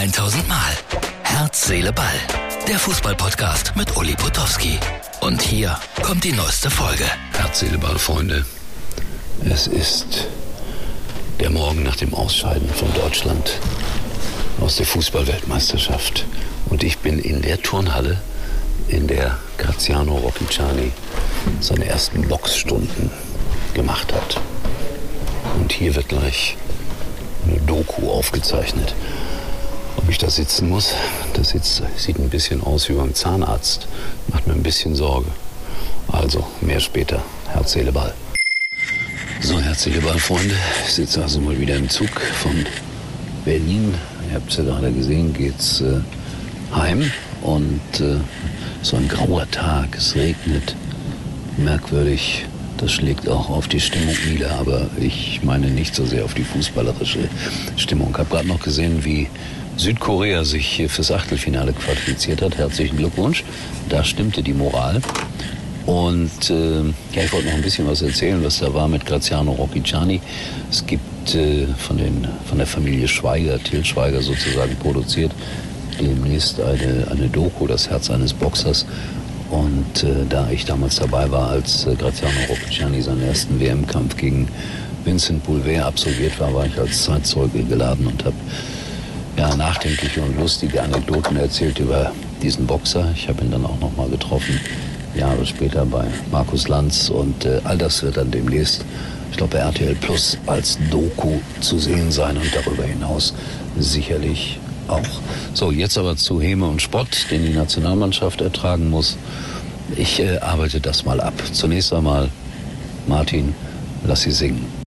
1000 Mal. Herz, Seele, Ball. Der Fußballpodcast mit Uli Potowski. Und hier kommt die neueste Folge. Herz, Seele, Ball, Freunde. Es ist der Morgen nach dem Ausscheiden von Deutschland aus der Fußballweltmeisterschaft. Und ich bin in der Turnhalle, in der Graziano Rocchiciani seine ersten Boxstunden gemacht hat. Und hier wird gleich eine Doku aufgezeichnet. Ob ich da sitzen muss, das sitzt, sieht ein bisschen aus wie beim Zahnarzt. Macht mir ein bisschen Sorge. Also, mehr später. Herz, Seele, Ball. So, Herz, Seele, Ball, Freunde. Ich sitze also mal wieder im Zug von Berlin. Ihr habt es ja gerade gesehen, geht's äh, heim. Und äh, so ein grauer Tag, es regnet. Merkwürdig, das schlägt auch auf die Stimmung nieder, aber ich meine nicht so sehr auf die fußballerische Stimmung. Ich habe gerade noch gesehen, wie Südkorea sich fürs Achtelfinale qualifiziert hat. Herzlichen Glückwunsch. Da stimmte die Moral. Und äh, ja, ich wollte noch ein bisschen was erzählen, was da war mit Graziano Rocchiciani. Es gibt äh, von, den, von der Familie Schweiger, Till Schweiger sozusagen produziert, demnächst eine, eine Doku, das Herz eines Boxers. Und äh, da ich damals dabei war, als äh, Graziano Rocchiciani seinen ersten WM-Kampf gegen Vincent Boulver absolviert war, war ich als Zeitzeuge geladen und habe ja, nachdenkliche und lustige Anekdoten erzählt über diesen Boxer. Ich habe ihn dann auch noch mal getroffen, Jahre später bei Markus Lanz. Und äh, all das wird dann demnächst, ich glaube, bei RTL Plus als Doku zu sehen sein und darüber hinaus sicherlich auch. So, jetzt aber zu Häme und Spott, den die Nationalmannschaft ertragen muss. Ich äh, arbeite das mal ab. Zunächst einmal, Martin, lass sie singen.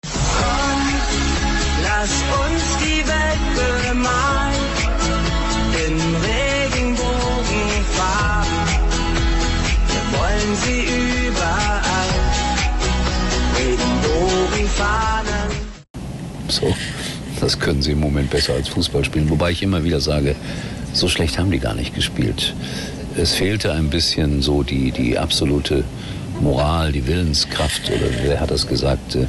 Regenbogenfahnen. So, das können sie im Moment besser als Fußball spielen. Wobei ich immer wieder sage, so schlecht haben die gar nicht gespielt. Es fehlte ein bisschen so die, die absolute Moral, die Willenskraft, oder wer hat das gesagt? Äh,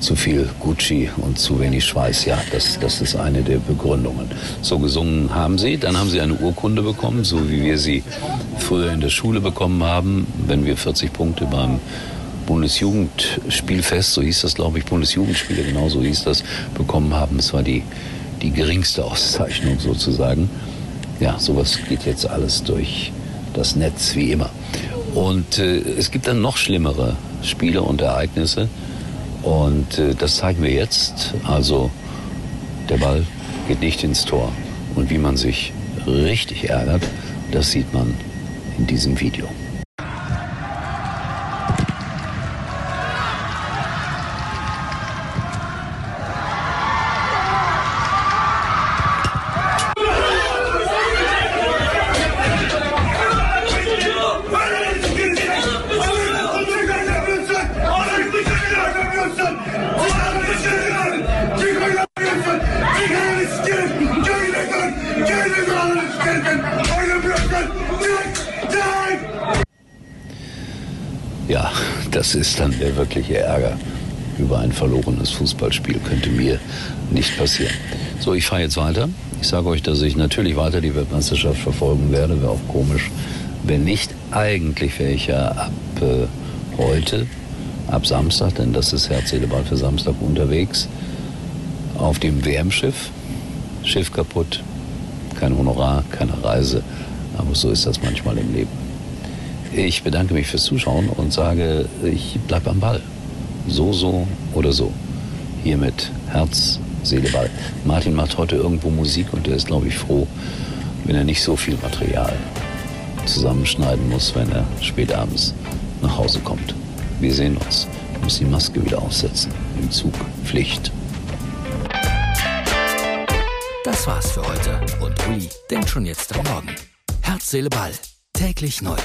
zu viel Gucci und zu wenig Schweiß. Ja, das, das ist eine der Begründungen. So gesungen haben sie, dann haben sie eine Urkunde bekommen, so wie wir sie früher in der Schule bekommen haben, wenn wir 40 Punkte beim Bundesjugendspielfest, so hieß das, glaube ich, Bundesjugendspiele, genau so hieß das, bekommen haben. Es war die, die geringste Auszeichnung sozusagen. Ja, sowas geht jetzt alles durch das Netz wie immer. Und äh, es gibt dann noch schlimmere Spiele und Ereignisse. Und äh, das zeigen wir jetzt. Also der Ball geht nicht ins Tor. Und wie man sich richtig ärgert, das sieht man in diesem Video. Das ist dann der wirkliche Ärger über ein verlorenes Fußballspiel. Könnte mir nicht passieren. So, ich fahre jetzt weiter. Ich sage euch, dass ich natürlich weiter die Weltmeisterschaft verfolgen werde. Wäre auch komisch, wenn nicht. Eigentlich wäre ich ja ab äh, heute, ab Samstag, denn das ist Herz, Ball für Samstag unterwegs, auf dem WM-Schiff. Schiff kaputt, kein Honorar, keine Reise. Aber so ist das manchmal im Leben. Ich bedanke mich fürs Zuschauen und sage, ich bleibe am Ball. So, so oder so. Hiermit Herz, Seele, Ball. Martin macht heute irgendwo Musik und er ist, glaube ich, froh, wenn er nicht so viel Material zusammenschneiden muss, wenn er spät abends nach Hause kommt. Wir sehen uns. Ich muss die Maske wieder aufsetzen. Im Zug Pflicht. Das war's für heute. Und Uli denkt schon jetzt am Morgen. Herz, Seele, Ball. Täglich neu.